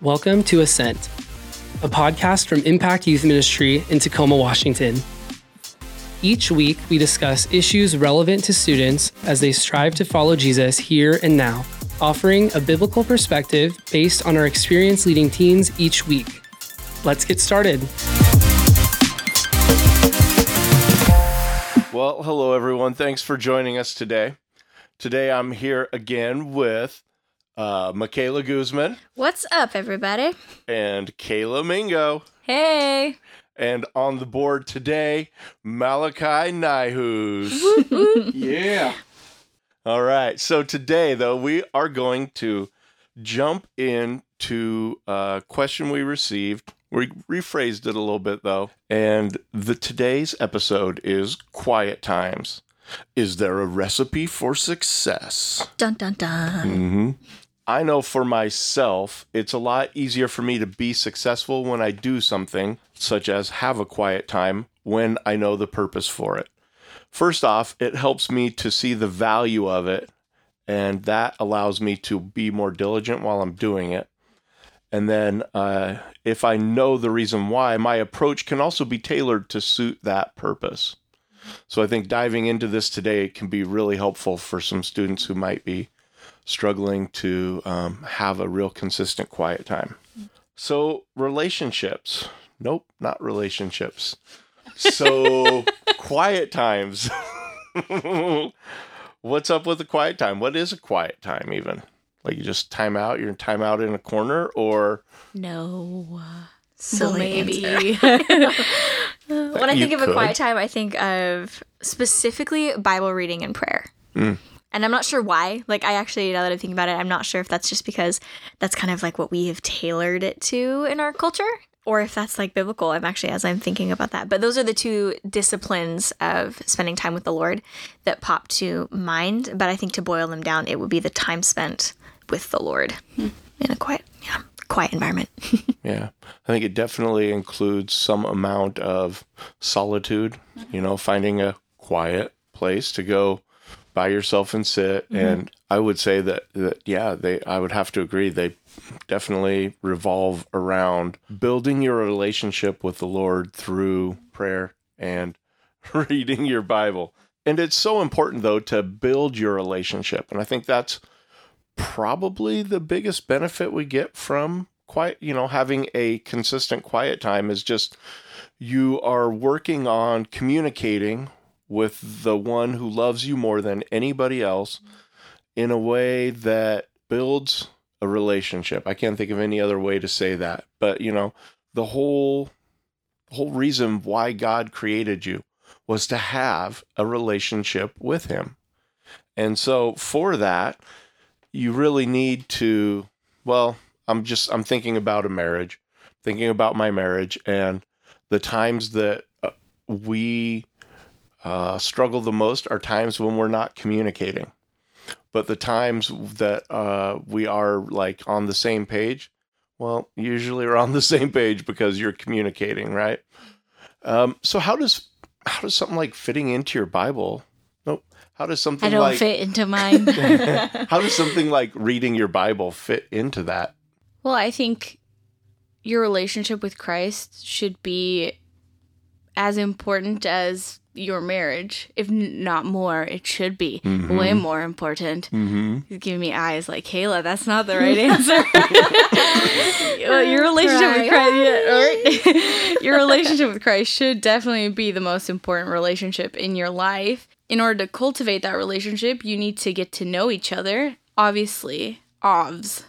Welcome to Ascent, a podcast from Impact Youth Ministry in Tacoma, Washington. Each week, we discuss issues relevant to students as they strive to follow Jesus here and now, offering a biblical perspective based on our experience leading teens each week. Let's get started. Well, hello everyone. Thanks for joining us today. Today I'm here again with uh, Michaela Guzman What's up, everybody? and Kayla Mingo. Hey. And on the board today, Malachi Nihus. yeah. All right. So today, though, we are going to jump into a question we received. We rephrased it a little bit, though. And the today's episode is quiet times. Is there a recipe for success? Dun dun dun. hmm I know for myself, it's a lot easier for me to be successful when I do something, such as have a quiet time, when I know the purpose for it. First off, it helps me to see the value of it, and that allows me to be more diligent while I'm doing it. And then, uh, if I know the reason why, my approach can also be tailored to suit that purpose. So I think diving into this today can be really helpful for some students who might be struggling to um, have a real consistent quiet time. So, relationships. Nope, not relationships. So, quiet times. What's up with the quiet time? What is a quiet time, even? Like you just time out, you're time out in a corner, or No. Well, Silly maybe. answer. when I think of a quiet time, I think of specifically Bible reading and prayer. Mm. And I'm not sure why. Like, I actually, now that I think about it, I'm not sure if that's just because that's kind of like what we have tailored it to in our culture or if that's like biblical. I'm actually, as I'm thinking about that. But those are the two disciplines of spending time with the Lord that pop to mind. But I think to boil them down, it would be the time spent with the Lord in a quiet, yeah, quiet environment. Yeah, I think it definitely includes some amount of solitude, you know, finding a quiet place to go by yourself and sit. Mm-hmm. And I would say that, that, yeah, they, I would have to agree, they definitely revolve around building your relationship with the Lord through prayer and reading your Bible. And it's so important, though, to build your relationship. And I think that's probably the biggest benefit we get from quiet, you know, having a consistent quiet time is just you are working on communicating with the one who loves you more than anybody else in a way that builds a relationship. I can't think of any other way to say that. But, you know, the whole whole reason why God created you was to have a relationship with him. And so for that, you really need to well, I'm just I'm thinking about a marriage, thinking about my marriage and the times that uh, we uh, struggle the most are times when we're not communicating. But the times that uh, we are like on the same page, well, usually we're on the same page because you're communicating, right? Um, so how does how does something like fitting into your Bible? Nope. How does something I don't like fit into mine. how does something like reading your Bible fit into that? well, I think your relationship with Christ should be as important as your marriage, if not more. It should be Mhm. way more important. Mm-hmm. He's giving me eyes like Kayla. That's not the right answer. Well, your relationship with Christ, yeah, all right. your relationship with Christ should definitely be the most important relationship in your life. In order to cultivate that relationship, you need to get to know each other. Obviously, ovs.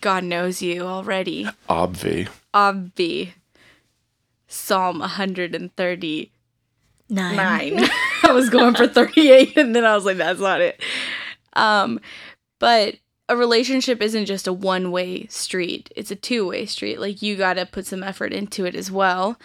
God knows you already. Obvi. Obvi. Psalm 139. Nine. I was going for 38 and then I was like that's not it. Um but a relationship isn't just a one-way street. It's a two-way street. Like you got to put some effort into it as well.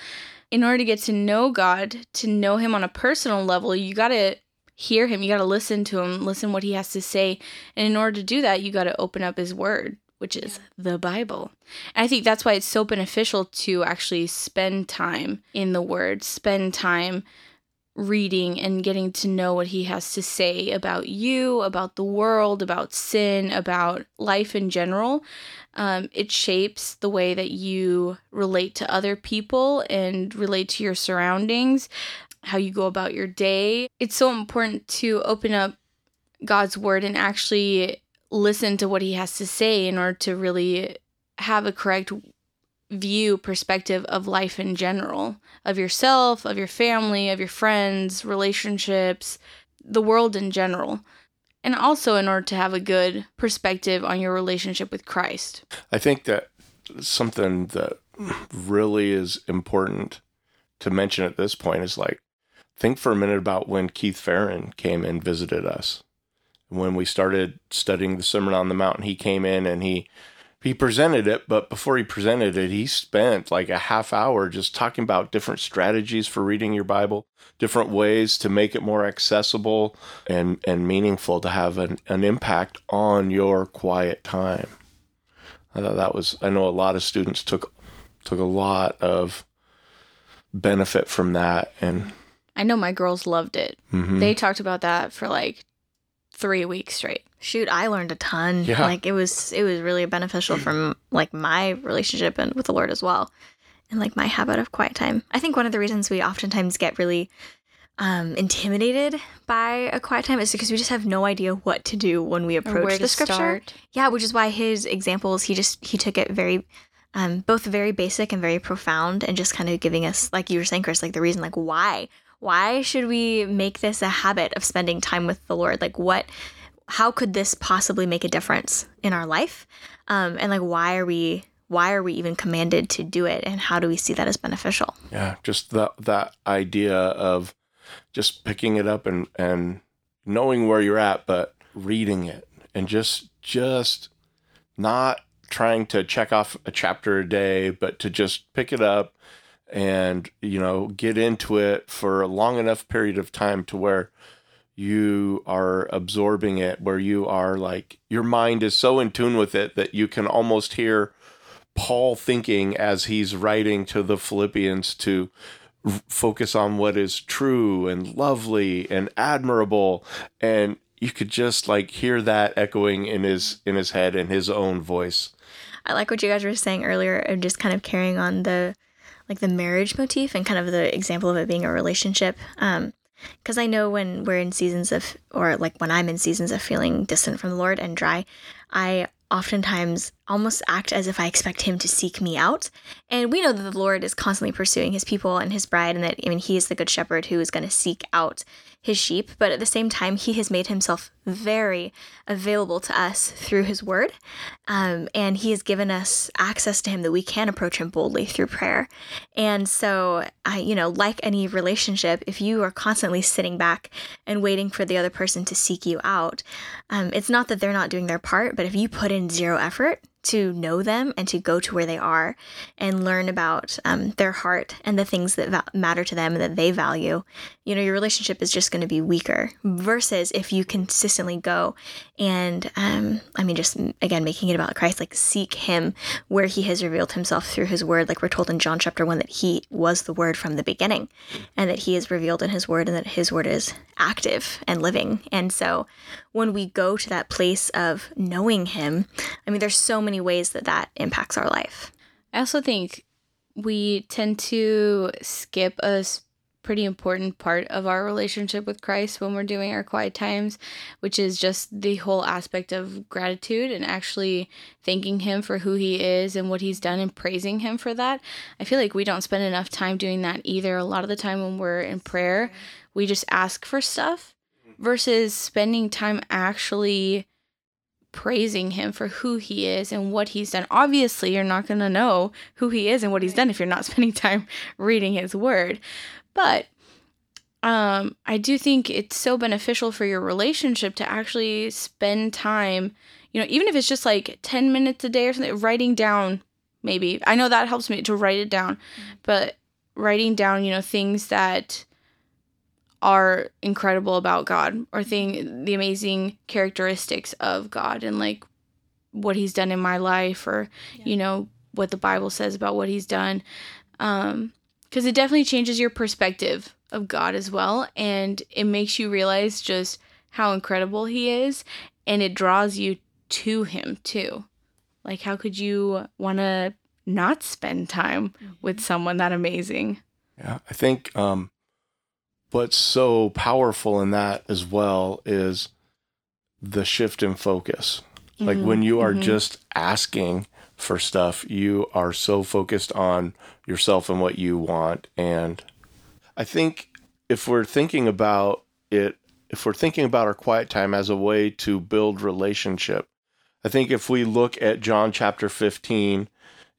In order to get to know God, to know him on a personal level, you got to hear him. You got to listen to him, listen what he has to say. And in order to do that, you got to open up his word, which is the Bible. And I think that's why it's so beneficial to actually spend time in the word, spend time reading and getting to know what he has to say about you, about the world, about sin, about life in general. Um, it shapes the way that you relate to other people and relate to your surroundings, how you go about your day. It's so important to open up God's word and actually listen to what he has to say in order to really have a correct view perspective of life in general of yourself of your family of your friends relationships the world in general and also in order to have a good perspective on your relationship with christ I think that something that really is important to mention at this point is like, think for a minute about when Keith Farron came and visited us. When we started studying the Sermon on the Mount, he came in and he he presented it, but before he presented it, he spent like a half hour just talking about different strategies for reading your Bible, different ways to make it more accessible and, and meaningful to have an, an impact on your quiet time. I thought that was I know a lot of students took took a lot of benefit from that and i know my girls loved it mhm. they talked about that for like three weeks straight Shoot, I learned a ton. Yeah. Like it was it was really beneficial from like my relationship and with the Lord as well. And like my habit of quiet time. I think one of the reasons we oftentimes get really um, intimidated by a quiet time is because we just have no idea what to do when we approach where the to scripture. start. Yeah, which is why his examples he just he took it very um both very basic and very profound and just kind of giving us like you were saying Chris like the reason like why why should we make this a habit of spending time with the Lord? Like what how could this possibly make a difference in our life? Um and like why are we why are we even commanded to do it? And how do we see that as beneficial? Yeah, just that that idea of just picking it up and and knowing where you're at, but reading it and just just not trying to check off a chapter a day, but to just pick it up and you know get into it for a long enough period of time to where you are absorbing it where you are like your mind is so in tune with it that you can almost hear Paul thinking as he's writing to the Philippians to f- focus on what is true and lovely and admirable and you could just like hear that echoing in his in his head in his own voice. I like what you guys were saying earlier, and just kind of carrying on the like the marriage motif and kind of the example of it being a relationship. Um, because I know when we're in seasons of, or like when I'm in seasons of feeling distant from the Lord and dry, I oftentimes almost act as if I expect Him to seek me out. And we know that the Lord is constantly pursuing His people and His bride, and that I mean He is the good shepherd who is going to seek out His sheep. But at the same time, He has made Himself very available to us through His Word, um, and He has given us access to Him that we can approach Him boldly through prayer. And so, I, you know, like any relationship, if you are constantly sitting back and waiting for the other person to seek you out, um, it's not that they're not doing their part, but if you put in zero effort to know them and to go to where they are and learn about um, their heart and the things that va- matter to them and that they value, you know, your relationship is just going to be weaker. Versus if you consistently go and, um, I mean, just again, making it about Christ, like seek Him where He has revealed Himself through His Word. Like we're told in John chapter 1 that He was the Word from the beginning and that He is revealed in His Word and that His Word is active and living. And so when we go to that place of knowing Him, I mean, there's so many ways that that impacts our life. I also think we tend to skip a pretty important part of our relationship with Christ when we're doing our quiet times, which is just the whole aspect of gratitude and actually thanking Him for who He is and what He's done and praising Him for that. I feel like we don't spend enough time doing that either. A lot of the time when we're in prayer, we just ask for stuff versus spending time actually praising him for who he is and what he's done. Obviously, you're not going to know who he is and what he's done if you're not spending time reading his word. But um I do think it's so beneficial for your relationship to actually spend time, you know, even if it's just like 10 minutes a day or something, writing down maybe. I know that helps me to write it down, but writing down, you know, things that are incredible about God or thing the amazing characteristics of God and like what he's done in my life or you know what the Bible says about what he's done um cuz it definitely changes your perspective of God as well. And it makes you realize just how incredible He is. And it draws you to Him too. Like, how could you want to not spend time with someone that amazing? Yeah, I think um, what's so powerful in that as well is the shift in focus. Like Mhm, when you are mhm. just asking for stuff, you are so focused on yourself and what you want. And I think if we're thinking about it, if we're thinking about our quiet time as a way to build relationship, I think if we look at John chapter 15,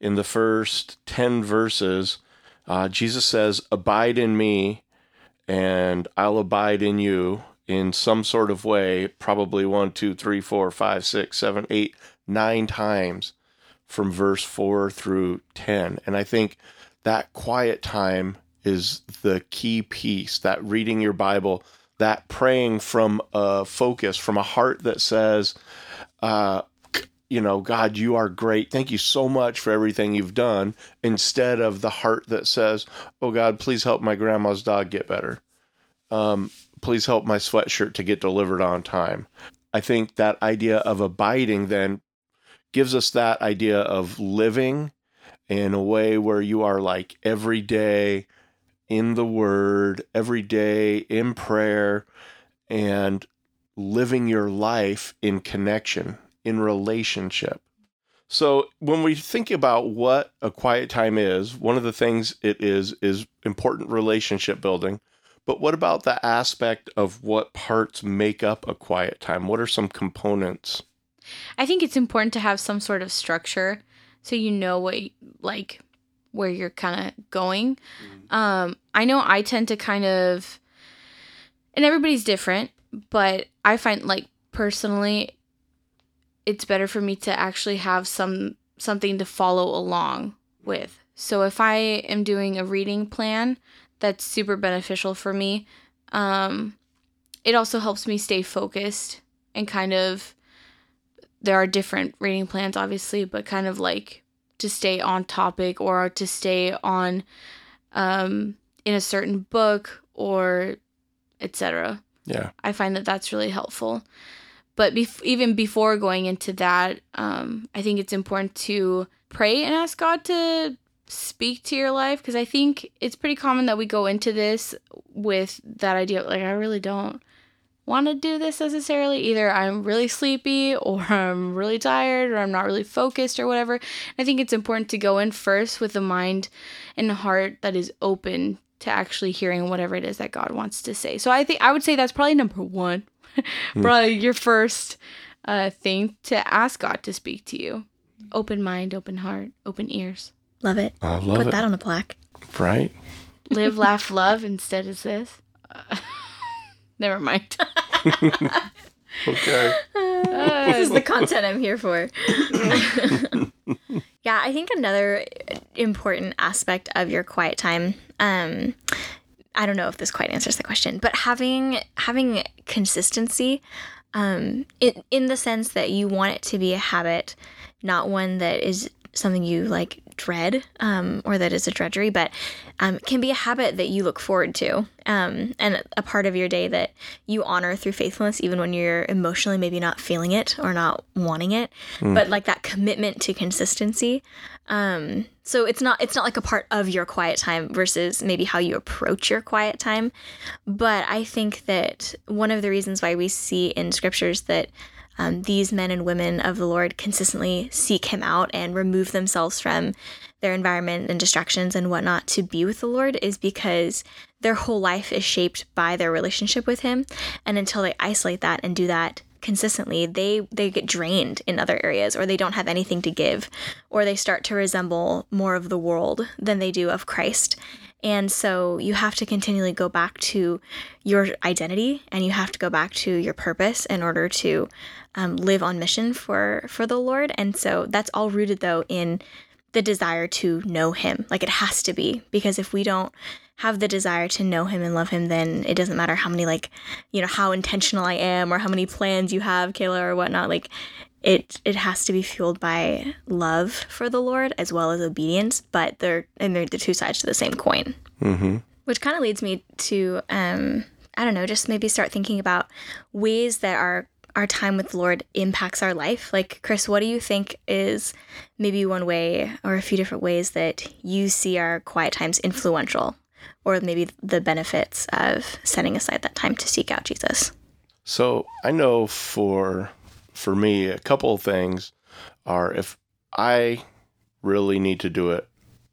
in the first 10 verses, uh, Jesus says, Abide in me, and I'll abide in you in some sort of way, probably one, two, three, four, five, six, seven, eight, nine times from verse 4 through 10. And I think that quiet time is the key piece, that reading your Bible, that praying from a focus, from a heart that says, uh, you know, God, you are great. Thank you so much for everything you've done, instead of the heart that says, Oh God, please help my grandma's dog get better. Um, please help my sweatshirt to get delivered on time. I think that idea of abiding then gives us that idea of living in a way where you are like every day in the word, every day in prayer, and living your life in connection, in relationship. So when we think about what a quiet time is, one of the things it is is important relationship building. But what about the aspect of what parts make up a quiet time? What are some components? I think it's important to have some sort of structure so you know what like where you're kind of going. Um I know I tend to kind of and everybody's different, but I find like personally it's better for me to actually have some something to follow along with. So if I am doing a reading plan, that's super beneficial for me. Um it also helps me stay focused and kind of there are different reading plans obviously but kind of like to stay on topic or to stay on um in a certain book or etc Yeah. i find that that's really helpful but bef- even before going into that um i think it's important to pray and ask god to speak to your life because i think it's pretty common that we go into this with that idea like i really don't want to do this necessarily. Either I'm really sleepy or I'm really tired or I'm not really focused or whatever. I think it's important to go in first with a mind and heart that is open to actually hearing whatever it is that God wants to say. So I think I would say that's probably number one. probably your first uh, thing to ask God to speak to you. Open mind, open heart, open ears. Love it. I love Put it. that on a plaque. right? Live, laugh, love instead of this. Uh, never mind. Okay. this is the content I'm here for. yeah, I think another important aspect of your quiet time, um, I don't know if this quite answers the question, but having having consistency, um, in in the sense that you want it to be a habit, not one that is something you like dread um, or that is a drudgery, but um, can be a habit that you look forward to um, and a part of your day that you honor through faithfulness, even when you're emotionally maybe not feeling it or not wanting it, but like that commitment to consistency. Um, so it's not it's not like a part of your quiet time versus maybe how you approach your quiet time. But I think that one of the reasons why we see in scriptures that um, these men and women of the Lord consistently seek Him out and remove themselves from their environment and distractions and whatnot to be with the Lord is because their whole life is shaped by their relationship with Him. And until they isolate that and do that consistently, they they get drained in other areas, or they don't have anything to give, or they start to resemble more of the world than they do of Christ. And so you have to continually go back to your identity and you have to go back to your purpose in order to um, live on mission for for the Lord. And so that's all rooted though in the desire to know Him. Like it has to be because if we don't have the desire to know Him and love Him, then it doesn't matter how many like you know how intentional I am or how many plans you have, Kayla or whatnot. Like it it has to be fueled by love for the Lord as well as obedience. But they're and they're the two sides to the same coin. Mm-hmm. Which kind of leads me to, um, I don't know, just maybe start thinking about ways that our our time with the Lord impacts our life. Like, Chris, what do you think is maybe one way or a few different ways that you see our quiet times influential, or maybe the benefits of setting aside that time to seek out Jesus? So I know for for me, a couple of things are if I really need to do it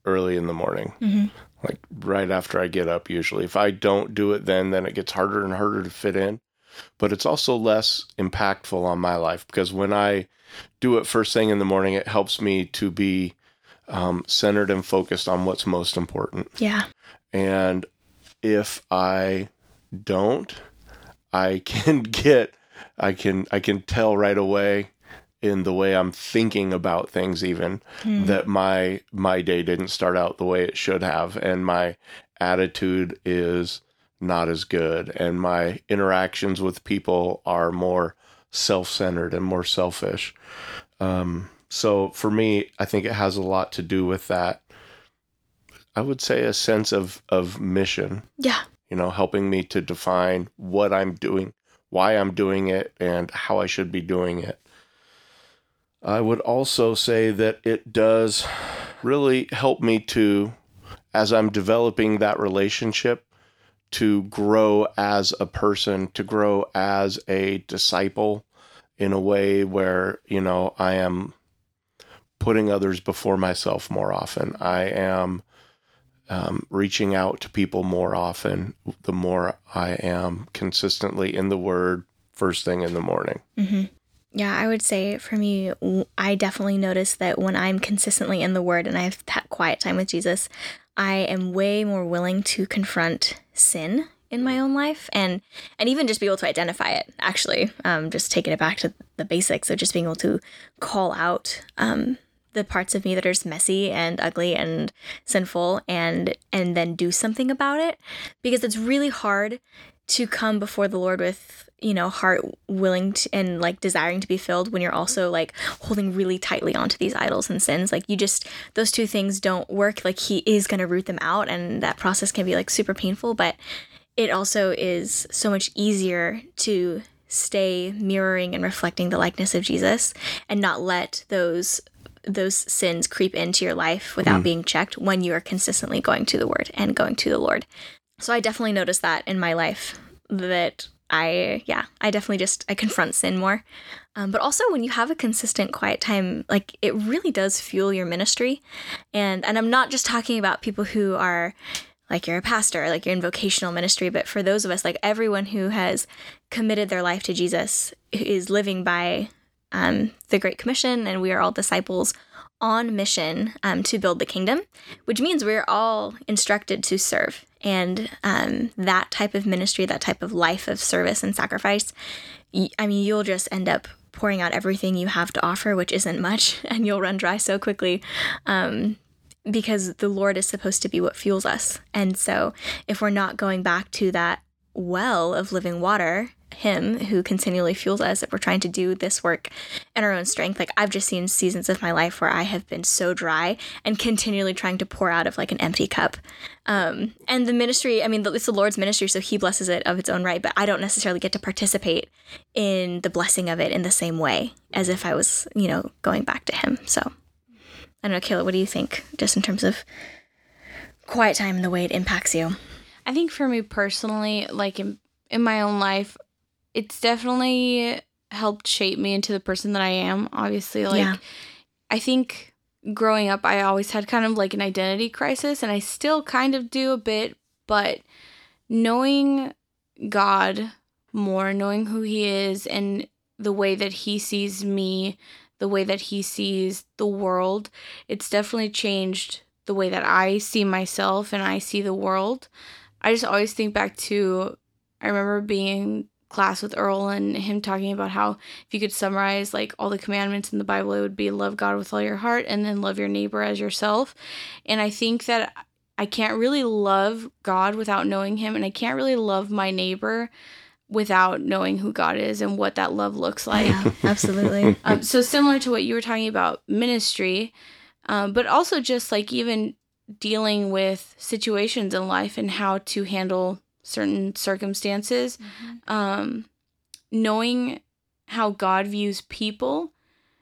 early in the morning, Mhm. like right after I get up. Usually, if I don't do it then, then it gets harder and harder to fit in. But it's also less impactful on my life because when I do it first thing in the morning, it helps me to be um, centered and focused on what's most important. Yeah. And if I don't, I can get I can I can tell right away in the way I'm thinking about things even that my my day didn't start out the way it should have and my attitude is not as good and my interactions with people are more self-centered and more selfish. Um so for me, I think it has a lot to do with that. I would say a sense of of mission Yeah. you know, helping me to define what I'm doing, why I'm doing it, and how I should be doing it. I would also say that it does really help me to, as I'm developing that relationship, to grow as a person, to grow as a disciple in a way where, you know, I am putting others before myself more often. I am um, reaching out to people more often the more I am consistently in the Word first thing in the morning. hmm Yeah, I would say for me, I definitely notice that when I'm consistently in the Word and I have that quiet time with Jesus, I am way more willing to confront sin in my own life and and even just be able to identify it actually um, just taking it back to the basics of just being able to call out um, the parts of me that are messy and ugly and sinful and and then do something about it because it's really hard to come before the Lord with, you know, heart willing to, and like desiring to be filled when you're also like holding really tightly onto these idols and sins. Like you just, those two things don't work. Like He is going to root them out, and that process can be like super painful, but it also is so much easier to stay mirroring and reflecting the likeness of Jesus and not let those those sins creep into your life without being checked when you are consistently going to the word and going to the Lord. So I definitely noticed that in my life that I, yeah, I definitely just, I confront sin more. Um, but also when you have a consistent quiet time, like it really does fuel your ministry. And, and I'm not just talking about people who are like you're a pastor, like you're in vocational ministry, but for those of us, like everyone who has committed their life to Jesus is living by um, the Great Commission, and we are all disciples on mission um, to build the kingdom, which means we're all instructed to serve. And um, that type of ministry, that type of life of service and sacrifice, I mean, you'll just end up pouring out everything you have to offer, which isn't much, and you'll run dry so quickly. Um, because the Lord is supposed to be what fuels us. And so if we're not going back to that well of living water, Him who continually fuels us, if we're trying to do this work in our own strength, like I've just seen seasons of my life where I have been so dry and continually trying to pour out of like an empty cup. Um, and the ministry, I mean, it's the Lord's ministry, so He blesses it of its own right, but I don't necessarily get to participate in the blessing of it in the same way as if I was, you know, going back to Him. So. I don't know, Kayla, what do you think, just in terms of quiet time and the way it impacts you? I think for me personally, like in, in my own life, it's definitely helped shape me into the person that I am. Obviously, like Yeah. I think growing up, I always had kind of like an identity crisis, and I still kind of do a bit, but knowing God more, knowing who He is, and the way that He sees me, the way that He sees the world, it's definitely changed the way that I see myself and I see the world. I just always think back to I remember being in class with Earl and him talking about how if you could summarize like all the commandments in the Bible, it would be love God with all your heart and then love your neighbor as yourself. And I think that I can't really love God without knowing him and I can't really love my neighbor without knowing who God is and what that love looks like. Yeah, absolutely. Um, so similar to what you were talking about ministry, um, but also just like even dealing with situations in life and how to handle certain circumstances. Um, knowing how God views people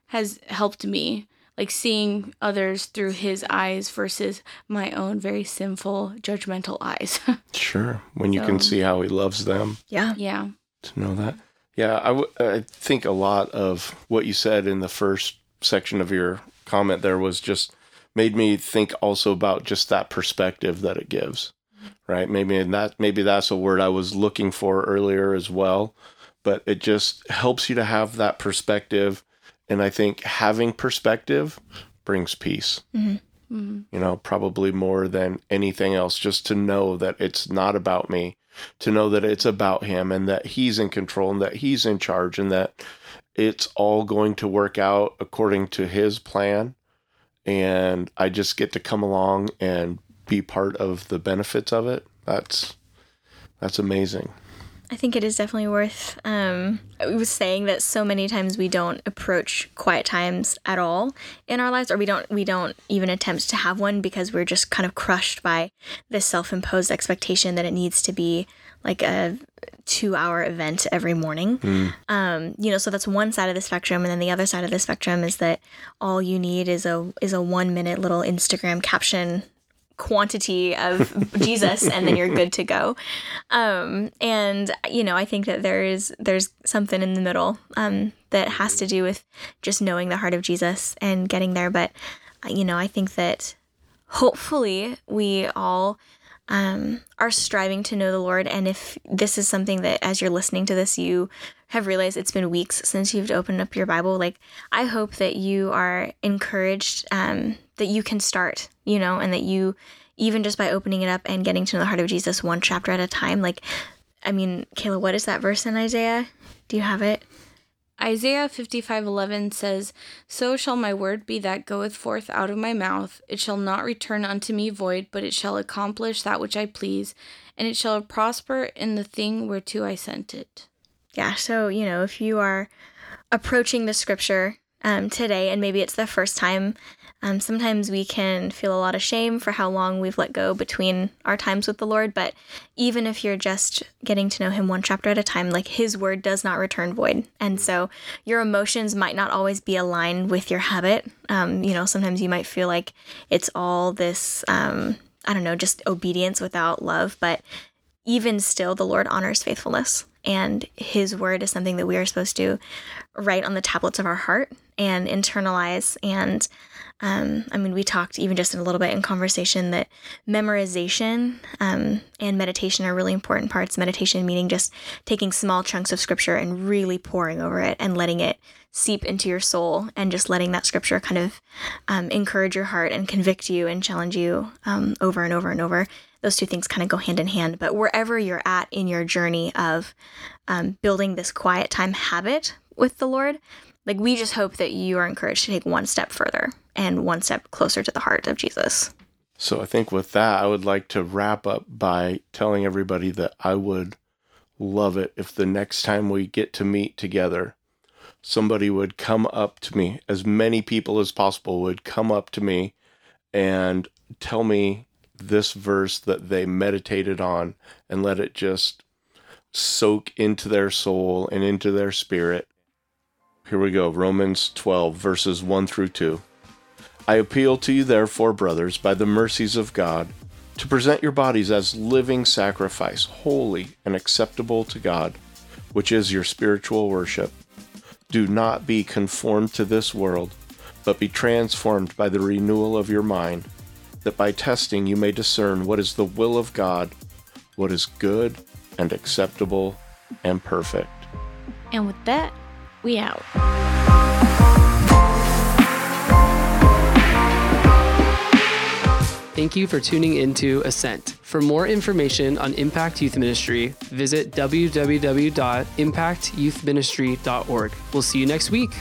has helped me. Like seeing others through his eyes versus my own very sinful, judgmental eyes. Sure. When you can see how he loves them. Yeah. yeah. to know that. Yeah, I, w- I think a lot of what you said in the first section of your comment there was just made me think also about just that perspective that it gives, right? Maybe and that maybe that's a word I was looking for earlier as well, but it just helps you to have that perspective, and I think having perspective brings peace. Mhm. You know, probably more than anything else, just to know that it's not about me, to know that it's about him and that he's in control and that he's in charge and that it's all going to work out according to his plan and I just get to come along and be part of the benefits of it. That's that's amazing. I think it is definitely worth. Um, I was saying that so many times we don't approach quiet times at all in our lives, or we don't we don't even attempt to have one because we're just kind of crushed by this self-imposed expectation that it needs to be like a two-hour event every morning. Um, you know, so that's one side of the spectrum, and then the other side of the spectrum is that all you need is a is a one-minute little Instagram caption quantity of Jesus and then you're good to go. Um, and you know, I think that there is there's something in the middle um, that has to do with just knowing the heart of Jesus and getting there. But uh, you know, I think that hopefully we all um, are striving to know the Lord. And if this is something that, as you're listening to this, you have realized it's been weeks since you've opened up your Bible, like I hope that you are encouraged um, that you can start, you know, and that you, even just by opening it up and getting to know the heart of Jesus one chapter at a time, like, I mean, Kayla, what is that verse in Isaiah? Do you have it? Isaiah 55:11 says, "So shall my word be that goeth forth out of my mouth; it shall not return unto me void, but it shall accomplish that which I please, and it shall prosper in the thing whereto I sent it." Yeah, so, you know, if you are approaching the scripture um, today and maybe it's the first time, um, sometimes we can feel a lot of shame for how long we've let go between our times with the Lord. But even if you're just getting to know Him one chapter at a time, like His word does not return void. And so your emotions might not always be aligned with your habit. Um, you know, sometimes you might feel like it's all this, um, I don't know, just obedience without love. But even still, the Lord honors faithfulness. And his word is something that we are supposed to write on the tablets of our heart and internalize. And um, I mean, we talked even just in a little bit in conversation that memorization um, and meditation are really important parts. Meditation meaning just taking small chunks of scripture and really poring over it and letting it seep into your soul and just letting that scripture kind of um, encourage your heart and convict you and challenge you um, over and over and over those two things kind of go hand in hand. But wherever you're at in your journey of um, building this quiet time habit with the Lord, like we just hope that you are encouraged to take one step further and one step closer to the heart of Jesus. So I think with that, I would like to wrap up by telling everybody that I would love it if the next time we get to meet together, somebody would come up to me, as many people as possible would come up to me and tell me this verse that they meditated on and let it just soak into their soul and into their spirit. Here we go Romans 12, verses 1 through 2. I appeal to you, therefore, brothers, by the mercies of God, to present your bodies as living sacrifice, holy and acceptable to God, which is your spiritual worship. Do not be conformed to this world, but be transformed by the renewal of your mind, that by testing you may discern what is the will of God, what is good and acceptable and perfect. And with that, we out. Thank you for tuning into Ascent. For more information on Impact Youth Ministry, visit www.impactyouthministry.org. We'll see you next week.